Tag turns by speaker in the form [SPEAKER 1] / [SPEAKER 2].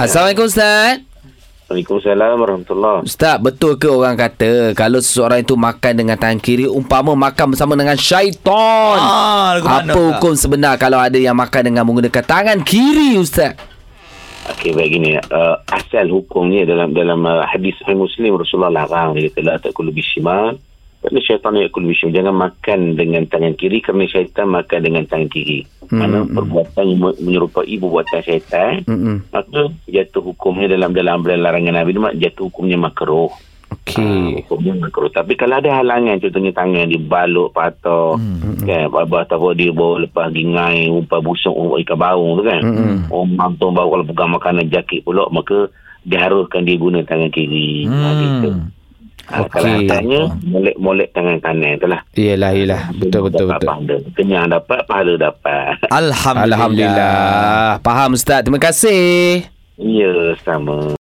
[SPEAKER 1] Assalamualaikum Ustaz.
[SPEAKER 2] Waalaikumsalam warahmatullahi
[SPEAKER 1] Ustaz, betul ke orang kata kalau seseorang itu makan dengan tangan kiri umpama makan bersama dengan syaitan?
[SPEAKER 3] Ah,
[SPEAKER 1] Apa hukum sebenar kalau ada yang makan dengan menggunakan tangan kiri Ustaz?
[SPEAKER 2] Okey baik gini uh, asal hukumnya dalam dalam uh, hadis Sahih Muslim Rasulullah larang dia kata la takulu bishimal kerana syaitan yakul bishimal jangan makan dengan tangan kiri kerana syaitan makan dengan tangan kiri.
[SPEAKER 1] Hmm,
[SPEAKER 2] Mana perbuatan yang me- menyerupai perbuatan syaitan
[SPEAKER 1] Hmm.
[SPEAKER 2] maka jatuh hukumnya dalam dalam larangan Nabi itu mak- jatuh hukumnya makruh.
[SPEAKER 1] Okey.
[SPEAKER 2] Hukumnya makruh. Tapi kalau ada halangan contohnya tangan dibaluk patah
[SPEAKER 1] Hmm,
[SPEAKER 2] kan apa ataupun dia bawa lepas gingai umpan busuk umpan ikan baung tu kan.
[SPEAKER 1] Hmm.
[SPEAKER 2] Orang tu bawa kalau pegang makanan jakit pula maka diharuskan dia guna tangan kiri. Hmm. Ha, gitu. Ha,
[SPEAKER 1] Okey.
[SPEAKER 2] Kalau asalnya molek-molek tangan kanan tu lah.
[SPEAKER 1] Iyalah, iyalah. Betul, betul,
[SPEAKER 2] Dapat
[SPEAKER 1] betul.
[SPEAKER 2] Pahala. Kenyang dapat, pahala dapat.
[SPEAKER 3] Alhamdulillah.
[SPEAKER 1] Alhamdulillah. Faham Ustaz. Terima kasih.
[SPEAKER 2] Ya, sama.